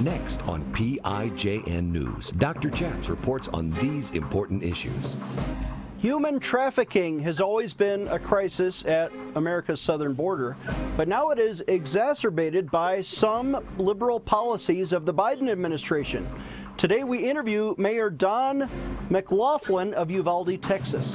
Next on PIJN News, Dr. Chaps reports on these important issues. Human trafficking has always been a crisis at America's southern border, but now it is exacerbated by some liberal policies of the Biden administration. Today we interview Mayor Don McLaughlin of Uvalde, Texas.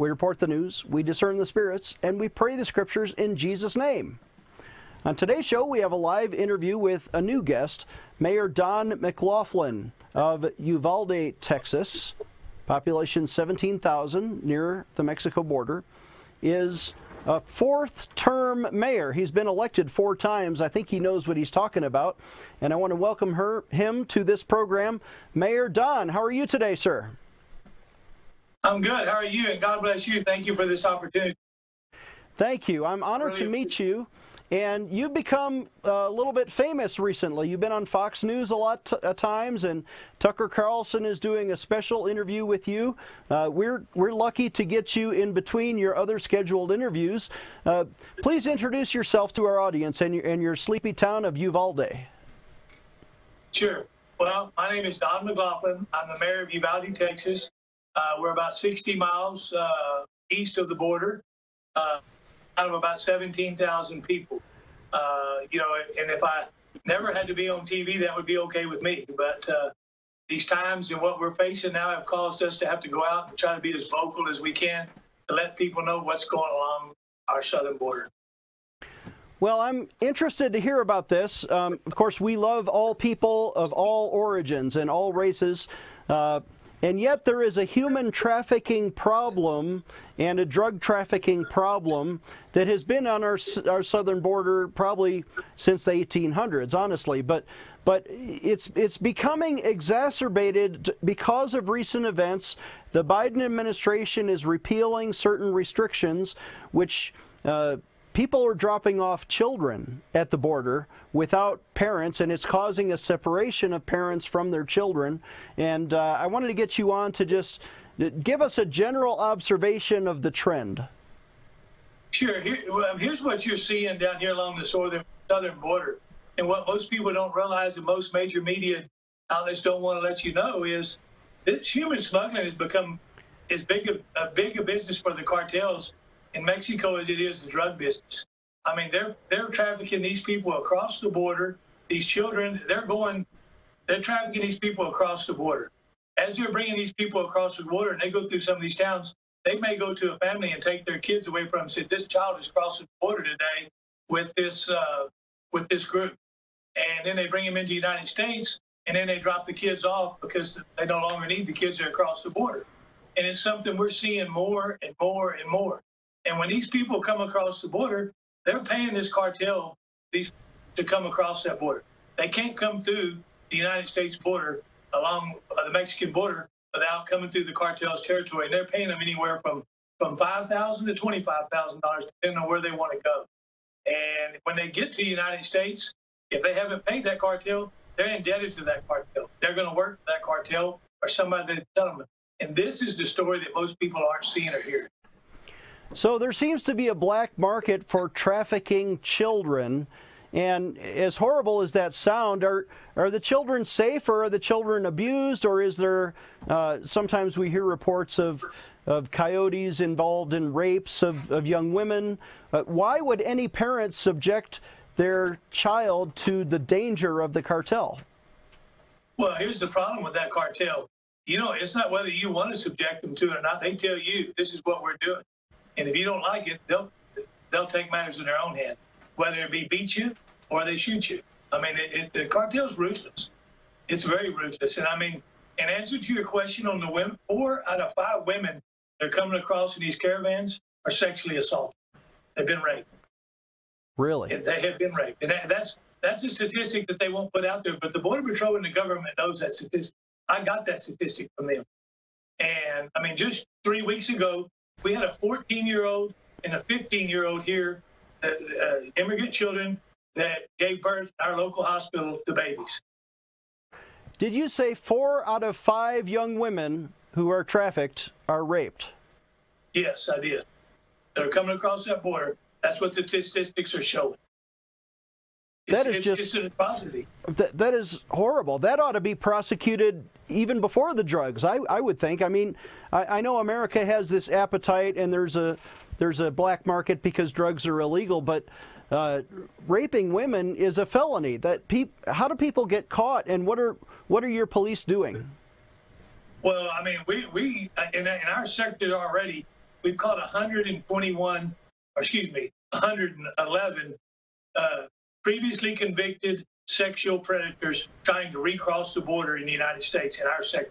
We report the news, we discern the spirits, and we pray the scriptures in Jesus' name. On today's show, we have a live interview with a new guest, Mayor Don McLaughlin of Uvalde, Texas. Population 17,000 near the Mexico border. Is a fourth term mayor. He's been elected four times. I think he knows what he's talking about. And I want to welcome her, him to this program. Mayor Don, how are you today, sir? I'm good. How are you? And God bless you. Thank you for this opportunity. Thank you. I'm honored really to meet you. And you've become a little bit famous recently. You've been on Fox News a lot of times, and Tucker Carlson is doing a special interview with you. Uh, we're we're lucky to get you in between your other scheduled interviews. Uh, please introduce yourself to our audience and your, and your sleepy town of Uvalde. Sure. Well, my name is Don McLaughlin. I'm the mayor of Uvalde, Texas. Uh, we're about 60 miles uh, east of the border, uh, out of about 17,000 people. Uh, you know, and if I never had to be on TV, that would be okay with me. But uh, these times and what we're facing now have caused us to have to go out and try to be as vocal as we can to let people know what's going along our southern border. Well, I'm interested to hear about this. Um, of course, we love all people of all origins and all races. Uh, and yet there is a human trafficking problem and a drug trafficking problem that has been on our, our southern border probably since the 1800s, honestly. But, but it's, it's becoming exacerbated because of recent events. The Biden administration is repealing certain restrictions, which uh, people are dropping off children at the border without parents, and it's causing a separation of parents from their children. And uh, I wanted to get you on to just give us a general observation of the trend. Sure. Here, well, here's what you're seeing down here along the southern southern border, and what most people don't realize, and most major media outlets don't want to let you know, is that human smuggling has become as big a, a big a business for the cartels in Mexico as it is the drug business. I mean, they're they're trafficking these people across the border. These children, they're going, they're trafficking these people across the border. As they're bringing these people across the border, and they go through some of these towns, they may go to a family and take their kids away from them. And say, "This child is crossing the border today with this uh, with this group," and then they bring them into the United States, and then they drop the kids off because they no longer need the kids that across the border. And it's something we're seeing more and more and more. And when these people come across the border, they're paying this cartel these to come across that border. They can't come through the United States border along uh, the Mexican border without coming through the cartel's territory. And they're paying them anywhere from from five thousand to twenty five thousand dollars, depending on where they want to go. And when they get to the United States, if they haven't paid that cartel, they're indebted to that cartel. They're going to work for that cartel or somebody that's telling them. And this is the story that most people aren't seeing or hearing. So there seems to be a black market for trafficking children. And as horrible as that sound, are are the children safe, or are the children abused, or is there? Uh, sometimes we hear reports of of coyotes involved in rapes of, of young women. Uh, why would any parent subject their child to the danger of the cartel? Well, here's the problem with that cartel. You know, it's not whether you want to subject them to it or not. They tell you this is what we're doing. And if you don't like it, they'll they'll take matters in their own hand, whether it be beat you or they shoot you. I mean, it, it, the cartel's ruthless. It's very ruthless. And I mean, in answer to your question on the women, four out of five women that are coming across in these caravans are sexually assaulted. They've been raped. Really? They have been raped. And that, that's that's a statistic that they won't put out there. But the Border Patrol and the government knows that statistic. I got that statistic from them. And I mean, just three weeks ago, we had a 14 year old and a 15 year old here, uh, uh, immigrant children that gave birth our local hospital to babies. Did you say four out of five young women who are trafficked are raped? Yes, I did. They're coming across that border. That's what the statistics are showing. It's, That is it's, just- it's an atrocity. That, that is horrible. That ought to be prosecuted even before the drugs. I, I would think. I mean, I, I know America has this appetite, and there's a there's a black market because drugs are illegal, but uh, raping women is a felony. That peop, how do people get caught, and what are what are your police doing? Well, I mean, we we in, in our sector already, we've caught 121, or excuse me, 111 uh, previously convicted sexual predators trying to recross the border in the United States in our sector.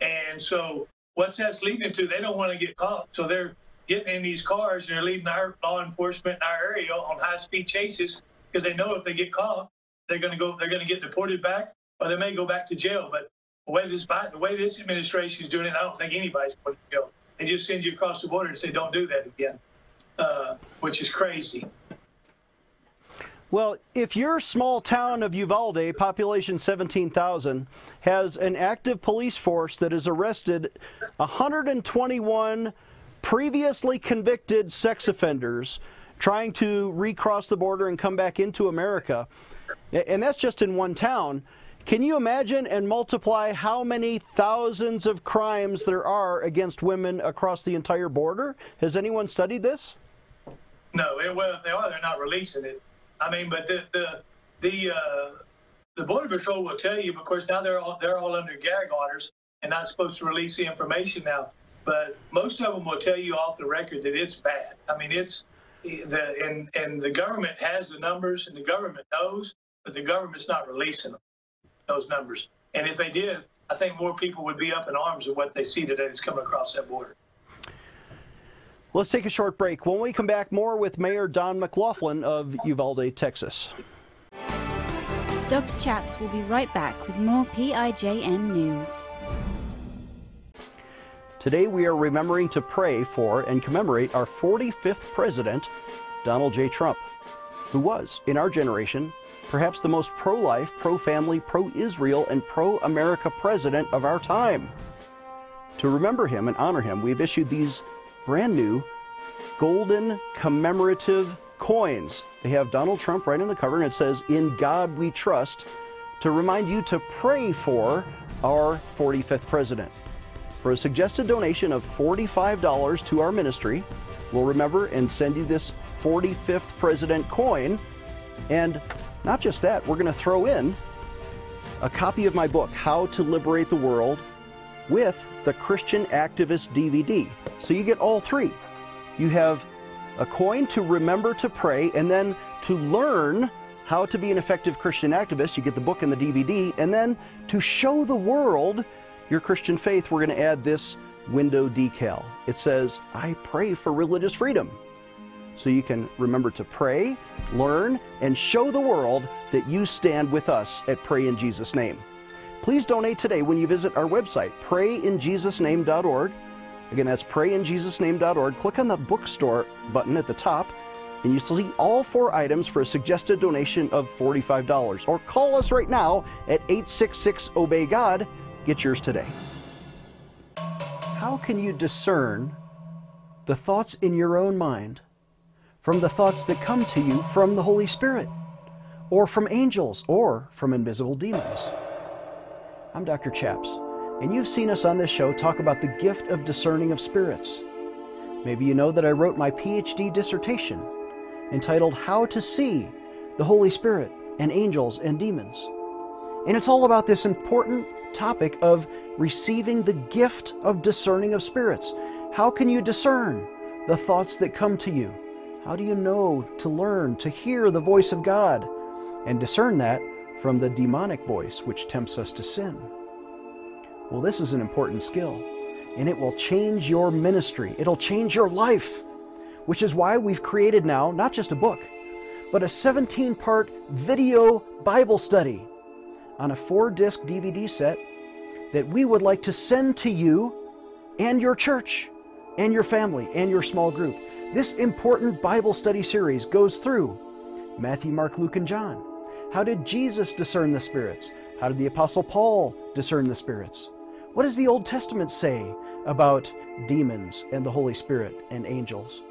And so, what's that's leading to? They don't want to get caught, so they're getting in these cars and they're leading our law enforcement in our area on high-speed chases because they know if they get caught, they're going to go, they're going to get deported back, or they may go back to jail. But the way this the way this administration is doing it, I don't think anybody's going to jail. They just send you across the border and say, "Don't do that again," uh, which is crazy. Well, if your small town of Uvalde, population 17,000, has an active police force that has arrested 121 previously convicted sex offenders trying to recross the border and come back into America, and that's just in one town, can you imagine and multiply how many thousands of crimes there are against women across the entire border? Has anyone studied this? No, it, well, they are, they're not releasing it. I mean, but the the the uh, the border patrol will tell you. Of course, now they're all they're all under gag orders and not supposed to release the information now. But most of them will tell you off the record that it's bad. I mean, it's the and and the government has the numbers and the government knows, but the government's not releasing them those numbers. And if they did, I think more people would be up in arms of what they see today that's coming across that border. Let's take a short break. When we come back, more with Mayor Don McLaughlin of Uvalde, Texas. Dr. Chaps will be right back with more PIJN news. Today we are remembering to pray for and commemorate our 45th president, Donald J. Trump, who was, in our generation, perhaps the most pro life, pro family, pro Israel, and pro America president of our time. To remember him and honor him, we've issued these brand new golden commemorative coins. They have Donald Trump right on the cover, and it says, In God We Trust, to remind you to pray for our 45th president. For a suggested donation of $45 to our ministry, we'll remember and send you this 45th president coin. And not just that, we're going to throw in a copy of my book, How to Liberate the World, with the Christian Activist DVD. So you get all three. You have a coin to remember to pray, and then to learn how to be an effective Christian activist, you get the book and the DVD, and then to show the world your Christian faith, we're going to add this window decal. It says, I pray for religious freedom. So you can remember to pray, learn, and show the world that you stand with us at Pray in Jesus' Name. Please donate today when you visit our website, prayinjesusname.org. Again, that's prayinjesusname.org. Click on the bookstore button at the top, and you see all four items for a suggested donation of $45. Or call us right now at 866 Obey God. Get yours today. How can you discern the thoughts in your own mind from the thoughts that come to you from the Holy Spirit, or from angels, or from invisible demons? I'm Dr. Chaps, and you've seen us on this show talk about the gift of discerning of spirits. Maybe you know that I wrote my PhD dissertation entitled How to See the Holy Spirit and Angels and Demons. And it's all about this important topic of receiving the gift of discerning of spirits. How can you discern the thoughts that come to you? How do you know to learn to hear the voice of God and discern that from the demonic voice which tempts us to sin? Well, this is an important skill, and it will change your ministry. It'll change your life, which is why we've created now not just a book, but a 17 part video Bible study on a four disc DVD set that we would like to send to you and your church and your family and your small group. This important Bible study series goes through Matthew, Mark, Luke, and John. How did Jesus discern the spirits? How did the Apostle Paul discern the spirits? What does the Old Testament say about demons and the Holy Spirit and angels?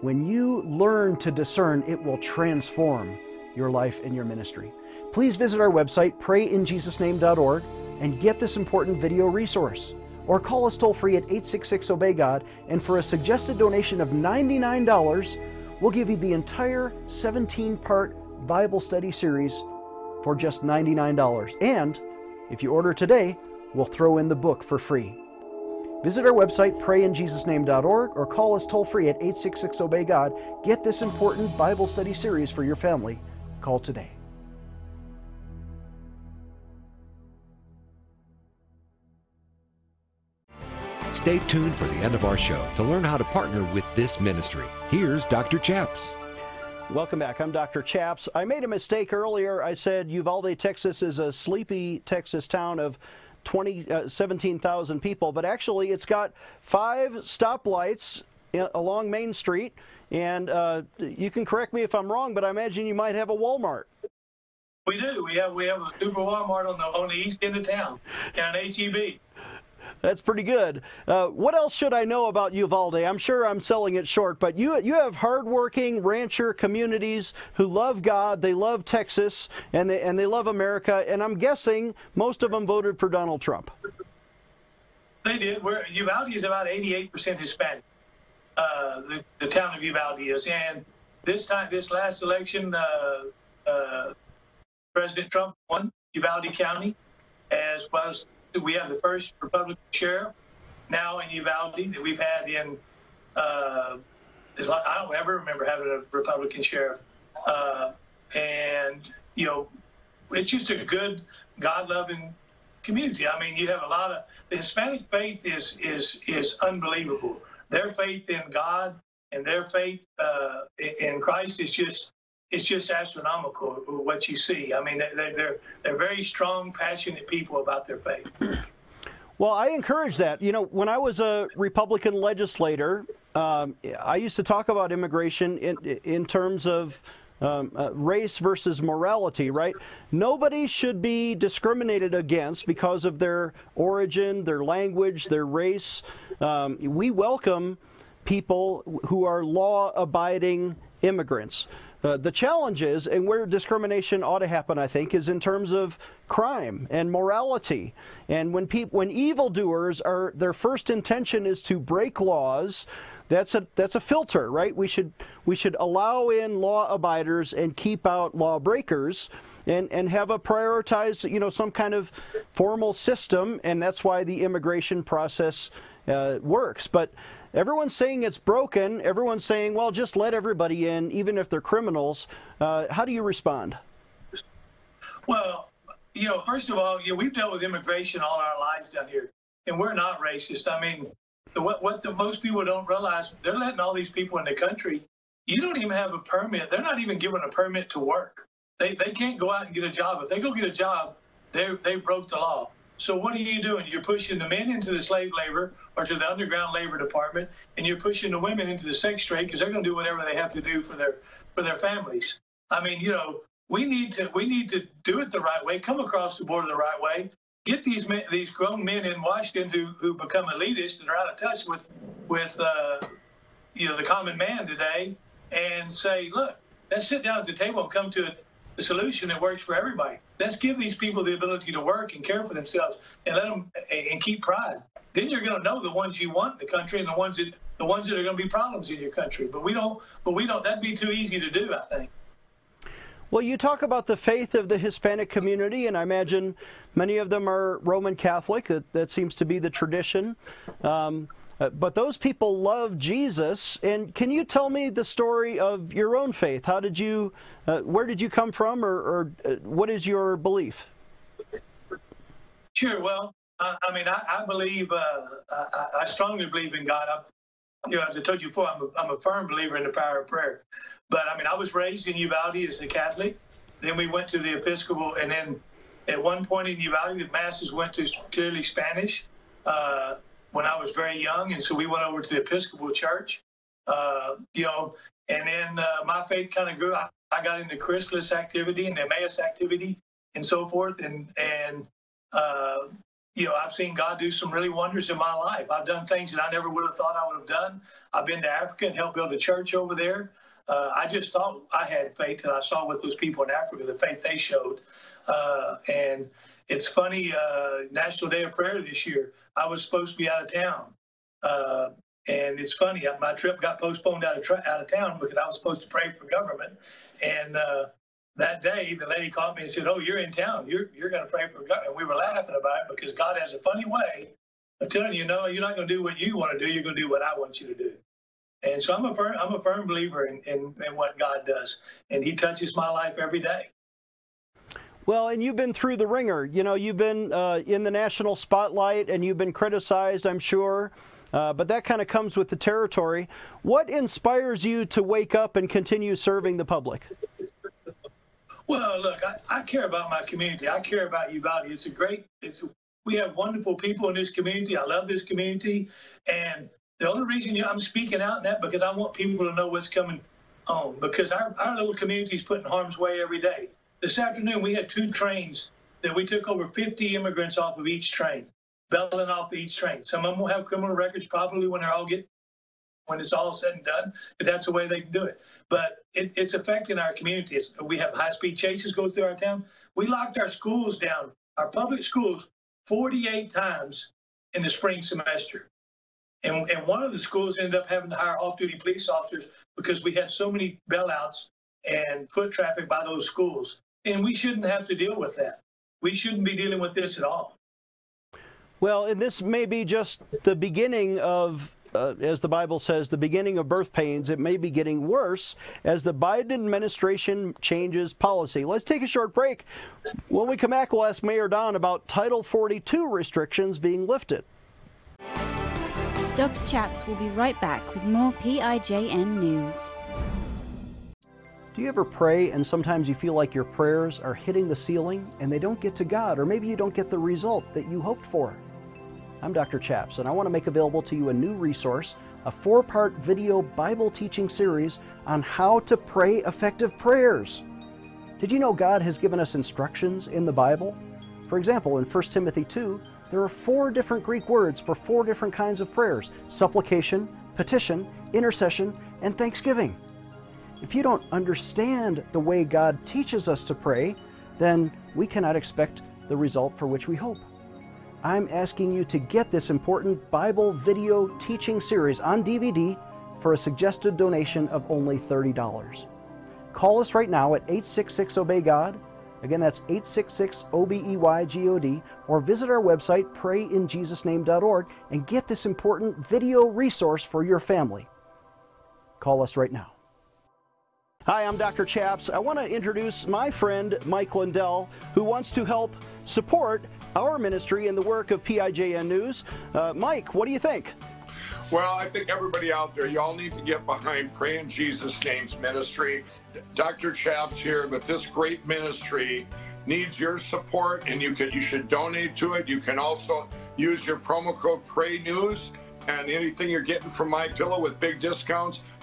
When you learn to discern, it will transform your life and your ministry. Please visit our website, prayinjesusname.org, and get this important video resource. Or call us toll free at 866 Obey God, and for a suggested donation of $99, we'll give you the entire 17 part Bible study series for just $99. And if you order today, we'll throw in the book for free. Visit our website, prayinjesusname.org, or call us toll free at 866 Obey God. Get this important Bible study series for your family. Call today. Stay tuned for the end of our show to learn how to partner with this ministry. Here's Dr. Chaps. Welcome back. I'm Dr. Chaps. I made a mistake earlier. I said Uvalde, Texas is a sleepy Texas town of 20, uh, 17,000 people, but actually it's got five stoplights along Main Street. And uh, you can correct me if I'm wrong, but I imagine you might have a Walmart. We do. We have we have a super Walmart on the on the east end of town, down HEB. That's pretty good. Uh, what else should I know about Uvalde? I'm sure I'm selling it short, but you you have hardworking rancher communities who love God, they love Texas, and they and they love America. And I'm guessing most of them voted for Donald Trump. They did. Where Uvalde is about 88% Hispanic. Uh, the, the town of Uvalde is, and this time, this last election, uh, uh President Trump won Uvalde County, as was we have the first Republican sheriff now in Uvalde that we've had in. Uh, I don't ever remember having a Republican sheriff, uh, and you know, it's just a good, God-loving community. I mean, you have a lot of the Hispanic faith is is is unbelievable. Their faith in God and their faith uh, in Christ is just it's just astronomical what you see. I mean, they're, they're, they're very strong, passionate people about their faith. Well, I encourage that. You know, when I was a Republican legislator, um, I used to talk about immigration in, in terms of um, uh, race versus morality, right? Nobody should be discriminated against because of their origin, their language, their race. Um, we welcome people who are law abiding immigrants. Uh, the challenge is, and where discrimination ought to happen, I think, is in terms of crime and morality. And when people, when evildoers are, their first intention is to break laws. That's a that's a filter, right? We should we should allow in law abiders and keep out lawbreakers, and and have a prioritized, you know, some kind of formal system, and that's why the immigration process uh, works. But Everyone's saying it's broken. Everyone's saying, well, just let everybody in, even if they're criminals. Uh, how do you respond? Well, you know, first of all, you know, we've dealt with immigration all our lives down here, and we're not racist. I mean, the, what, what the most people don't realize, they're letting all these people in the country. You don't even have a permit. They're not even given a permit to work. They, they can't go out and get a job. If they go get a job, they they broke the law. So what are you doing? You're pushing the men into the slave labor or to the underground labor department, and you're pushing the women into the sex trade because they're going to do whatever they have to do for their for their families. I mean, you know, we need to we need to do it the right way, come across the border the right way, get these men, these grown men in Washington who who become elitists and are out of touch with with uh, you know the common man today, and say, look, let's sit down at the table and come to a solution that works for everybody. Let's give these people the ability to work and care for themselves and let them and keep pride. Then you're going to know the ones you want in the country and the ones that the ones that are going to be problems in your country. But we don't. But we don't. That'd be too easy to do. I think. Well, you talk about the faith of the Hispanic community, and I imagine many of them are Roman Catholic. That, that seems to be the tradition. Um, uh, but those people love Jesus. And can you tell me the story of your own faith? How did you, uh, where did you come from, or, or uh, what is your belief? Sure. Well, I, I mean, I, I believe, uh, I, I, strongly believe in God. I'm, you know, as I told you before, I'm a, I'm a firm believer in the power of prayer. But I mean, I was raised in Uvalde as a Catholic. Then we went to the Episcopal, and then at one point in Uvalde, the masses went to clearly Spanish uh, when I was very young, and so we went over to the Episcopal Church. Uh, you know, and then uh, my faith kind of grew. I, I, got into Chrysalis activity and Emmaus activity and so forth, and and uh, you know, I've seen God do some really wonders in my life. I've done things that I never would have thought I would have done. I've been to Africa and helped build a church over there. Uh, I just thought I had faith, and I saw with those people in Africa the faith they showed. Uh, and it's funny, uh, National Day of Prayer this year, I was supposed to be out of town. Uh, and it's funny, my trip got postponed out of, tra- out of town because I was supposed to pray for government. And uh, that day, the lady called me and said, "Oh, you're in town. You're you're going to pray for God." And we were laughing about it because God has a funny way of telling you, "No, you're not going to do what you want to do. You're going to do what I want you to do." And so I'm a firm I'm a firm believer in, in, in what God does, and He touches my life every day. Well, and you've been through the wringer. You know, you've been uh, in the national spotlight, and you've been criticized, I'm sure. Uh, but that kind of comes with the territory. What inspires you to wake up and continue serving the public? Well, look, I, I care about my community. I care about Uvalde. It's a great, it's we have wonderful people in this community. I love this community. And the only reason I'm speaking out in that because I want people to know what's coming on because our, our little community is put in harm's way every day. This afternoon, we had two trains that we took over 50 immigrants off of each train, bailing off each train. Some of them will have criminal records probably when they're all get when it's all said and done, but that's the way they can do it. But it, it's affecting our communities. We have high speed chases go through our town. We locked our schools down, our public schools, 48 times in the spring semester. And, and one of the schools ended up having to hire off duty police officers because we had so many bailouts and foot traffic by those schools. And we shouldn't have to deal with that. We shouldn't be dealing with this at all. Well, and this may be just the beginning of uh, as the Bible says, the beginning of birth pains. It may be getting worse as the Biden administration changes policy. Let's take a short break. When we come back, we'll ask Mayor Don about Title 42 restrictions being lifted. Dr. Chaps will be right back with more PIJN news. Do you ever pray and sometimes you feel like your prayers are hitting the ceiling and they don't get to God, or maybe you don't get the result that you hoped for? I'm Dr. Chaps, and I want to make available to you a new resource, a four part video Bible teaching series on how to pray effective prayers. Did you know God has given us instructions in the Bible? For example, in 1 Timothy 2, there are four different Greek words for four different kinds of prayers supplication, petition, intercession, and thanksgiving. If you don't understand the way God teaches us to pray, then we cannot expect the result for which we hope. I'm asking you to get this important Bible video teaching series on DVD for a suggested donation of only $30. Call us right now at 866 Obey God. Again, that's 866 O B E Y G O D, or visit our website, prayinjesusname.org, and get this important video resource for your family. Call us right now. Hi, I'm Dr. Chaps. I want to introduce my friend Mike Lindell, who wants to help support our ministry and the work of PIJN News. Uh, Mike, what do you think? Well, I think everybody out there, y'all need to get behind Pray in Jesus' Name's ministry. Dr. Chaps here, but this great ministry needs your support, and you can you should donate to it. You can also use your promo code Pray News, and anything you're getting from My Pillow with big discounts,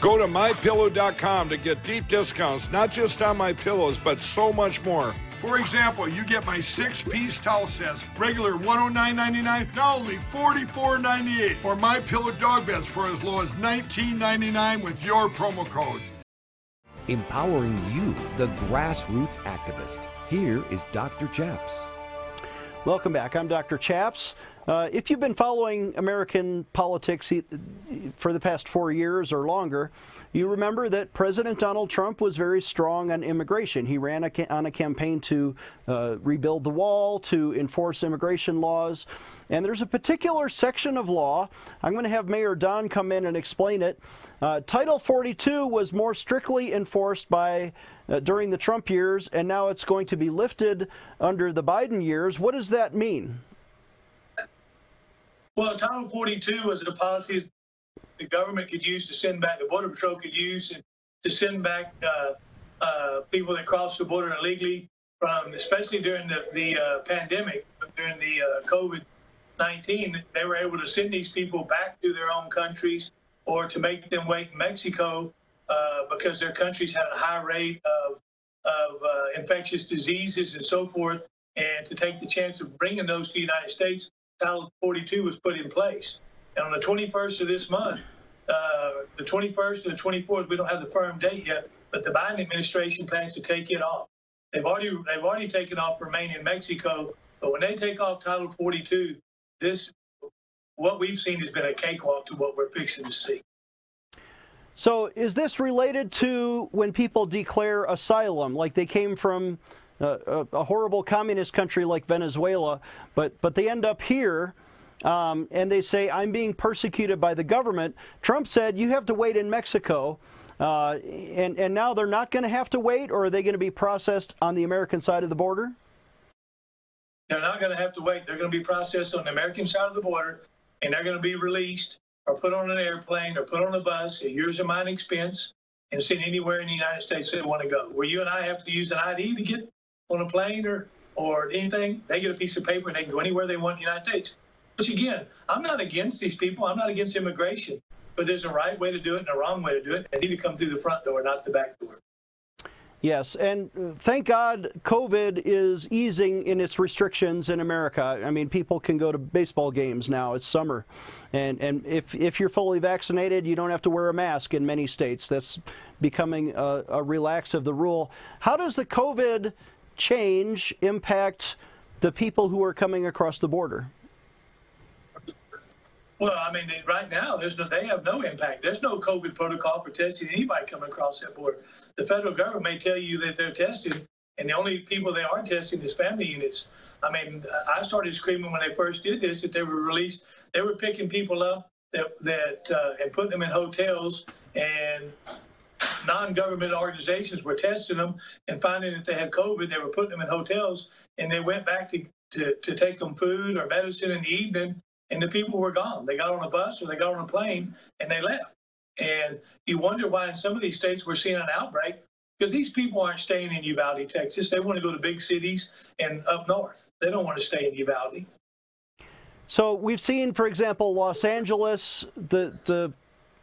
Go to mypillow.com to get deep discounts, not just on my pillows, but so much more. For example, you get my six-piece towel sets, regular $109.99, now only $44.98. Or my pillow dog beds for as low as $19.99 with your promo code. Empowering you, the grassroots activist. Here is Dr. Chaps. Welcome back. I'm Dr. Chaps. Uh, if you've been following American politics for the past four years or longer, you remember that President Donald Trump was very strong on immigration. He ran a on a campaign to uh, rebuild the wall, to enforce immigration laws. And there's a particular section of law. I'm going to have Mayor Don come in and explain it. Uh, Title 42 was more strictly enforced by uh, during the Trump years, and now it's going to be lifted under the Biden years. What does that mean? Well, Title 42 was a policy the government could use to send back, the Border Patrol could use to send back uh, uh, people that crossed the border illegally from, especially during the, the uh, pandemic, during the uh, COVID 19, they were able to send these people back to their own countries or to make them wait in Mexico uh, because their countries had a high rate of, uh, infectious diseases and so forth. And to take the chance of bringing those to the United States Title 42 was put in place. And on the 21st of this month, uh, the 21st and the 24th, we don't have the firm date yet, but the Biden administration plans to take it off. They've already they've already taken off Remain in Mexico, but when they take off Title 42, this what we've seen has been a cakewalk to what we're fixing to see. So, is this related to when people declare asylum, like they came from a, a, horrible communist country like Venezuela, but but they end up here. Um, and they say, I'm being persecuted by the government. Trump said, You have to wait in Mexico. Uh, and, and now they're not going to have to wait, or are they going to be processed on the American side of the border? They're not going to have to wait. They're going to be processed on the American side of the border, and they're going to be released or put on an airplane or put on a bus at yours and mine expense and sent anywhere in the United States they want to go. Where you and I have to use an ID to get on a plane or, or anything, they get a piece of paper and they can go anywhere they want in the United States. Which again, I'm not against these people. I'm not against immigration, but there's a right way to do it and a wrong way to do it. They need to come through the front door, not the back door. Yes, and uh, thank God COVID is easing in its restrictions in America. I mean, people can go to baseball games now. It's summer. And, and if, if you're fully vaccinated, you don't have to wear a mask in many states. That's becoming a, a relax of the rule. How does the COVID change impact the people who are coming across the border? Well, I mean, right now, there's no, they have no impact. There's no COVID protocol for testing anybody coming across that border. The federal government may tell you that they're testing, and the only people they are testing is family units. I mean, I started screaming when they first did this that they were released. They were picking people up that that uh, and putting them in hotels and non-government organizations were testing them and finding that they had COVID. They were putting them in hotels, and they went back to, to, to take them food or medicine in the evening, and the people were gone. They got on a bus or they got on a plane, and they left. And you wonder why in some of these states we're seeing an outbreak because these people aren't staying in Uvalde, Texas. They want to go to big cities and up north. They don't want to stay in Uvalde. So we've seen, for example, Los Angeles, the the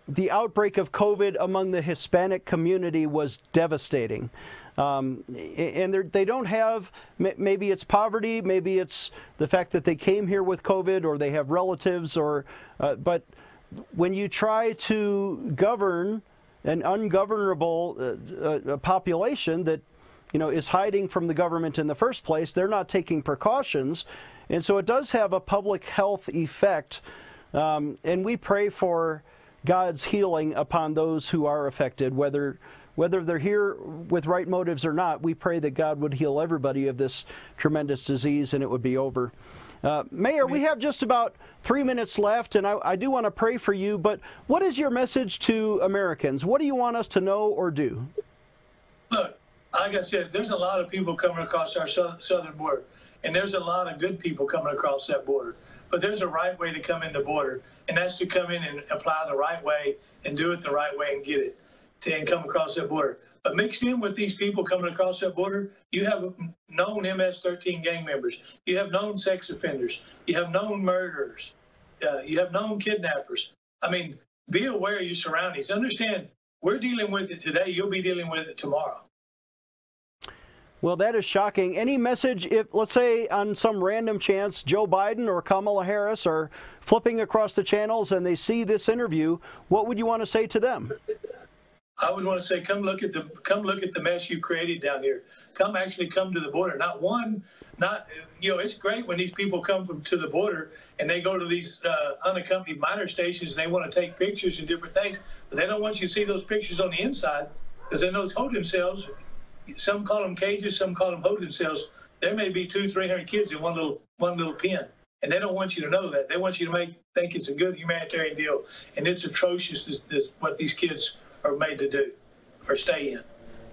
the outbreak of COVID among the Hispanic community was devastating. Um, and they don't have, maybe it's poverty, maybe it's the fact that they came here with COVID or they have relatives, or, uh, but when you try to govern an ungovernable uh, uh, population that you know is hiding from the government in the first place, they're not taking precautions, and so it does have a public health effect. Um, and we pray for God's healing upon those who are affected, whether whether they're here with right motives or not. We pray that God would heal everybody of this tremendous disease and it would be over. Uh, Mayor, we have just about three minutes left, and I, I do want to pray for you. But what is your message to Americans? What do you want us to know or do? Look, like I said, there's a lot of people coming across our southern border, and there's a lot of good people coming across that border. But there's a right way to come in the border, and that's to come in and apply the right way and do it the right way and get it and come across that border. But mixed in with these people coming across that border, you have known MS-13 gang members. You have known sex offenders. You have known murderers. Uh, you have known kidnappers. I mean, be aware of your surroundings. Understand, we're dealing with it today. You'll be dealing with it tomorrow. Well, that is shocking. Any message, if let's say on some random chance Joe Biden or Kamala Harris are flipping across the channels and they see this interview, what would you want to say to them? I would want to say, come look at the come look at the mess you created down here. Come actually come to the border. Not one, not you know. It's great when these people come from to the border and they go to these uh, unaccompanied minor stations and they want to take pictures and different things, but they don't want you to see those pictures on the inside because they know those holding cells some call them cages, some call them holding cells. There may be two, three hundred kids in one little one little pen, and they don't want you to know that. They want you to make think it's a good humanitarian deal, and it's atrocious this, this, what these kids are made to do or stay in.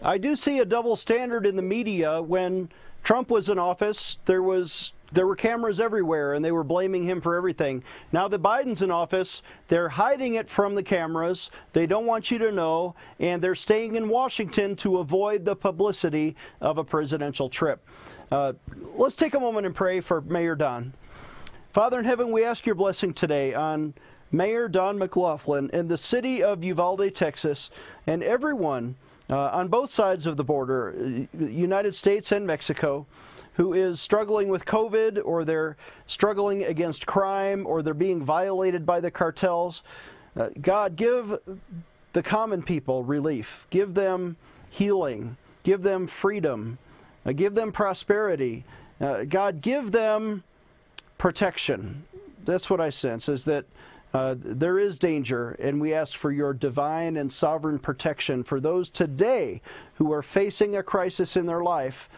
I do see a double standard in the media. When Trump was in office, there was there were cameras everywhere and they were blaming him for everything. Now that Biden's in office, they're hiding it from the cameras. They don't want you to know, and they're staying in Washington to avoid the publicity of a presidential trip. Uh, let's take a moment and pray for Mayor Don. Father in heaven, we ask your blessing today on Mayor Don McLaughlin in the city of Uvalde, Texas, and everyone uh, on both sides of the border, uh, United States and Mexico who is struggling with COVID or they're struggling against crime or they're being violated by the cartels. Uh, God, give the common people relief, give them healing, give them freedom, uh, give them prosperity. Uh, God, give them protection. That's what I sense is that uh, there is danger, and we ask for your divine and sovereign protection for those today who are facing a crisis in their life.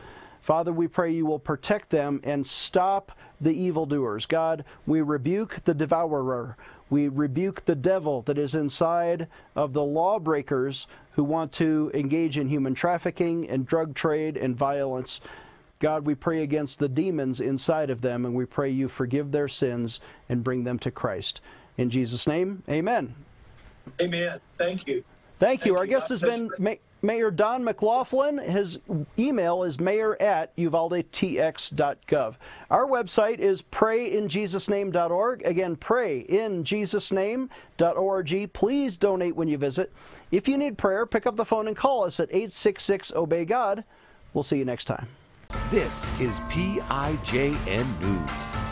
Father, we pray you will protect them and stop the evildoers. God, we rebuke the devourer. We rebuke the devil that is inside of the lawbreakers who want to engage in human trafficking and drug trade and violence. God, we pray against the demons inside of them, and we pray you forgive their sins and bring them to Christ. In Jesus' name, amen. Amen. Thank you. Thank you. Thank Our guest has been. Mayor Don McLaughlin. His email is mayor at uvaldetx.gov. Our website is prayinjesusname.org. Again, prayinjesusname.org. Please donate when you visit. If you need prayer, pick up the phone and call us at 866 Obey God. We'll see you next time. This is PIJN News.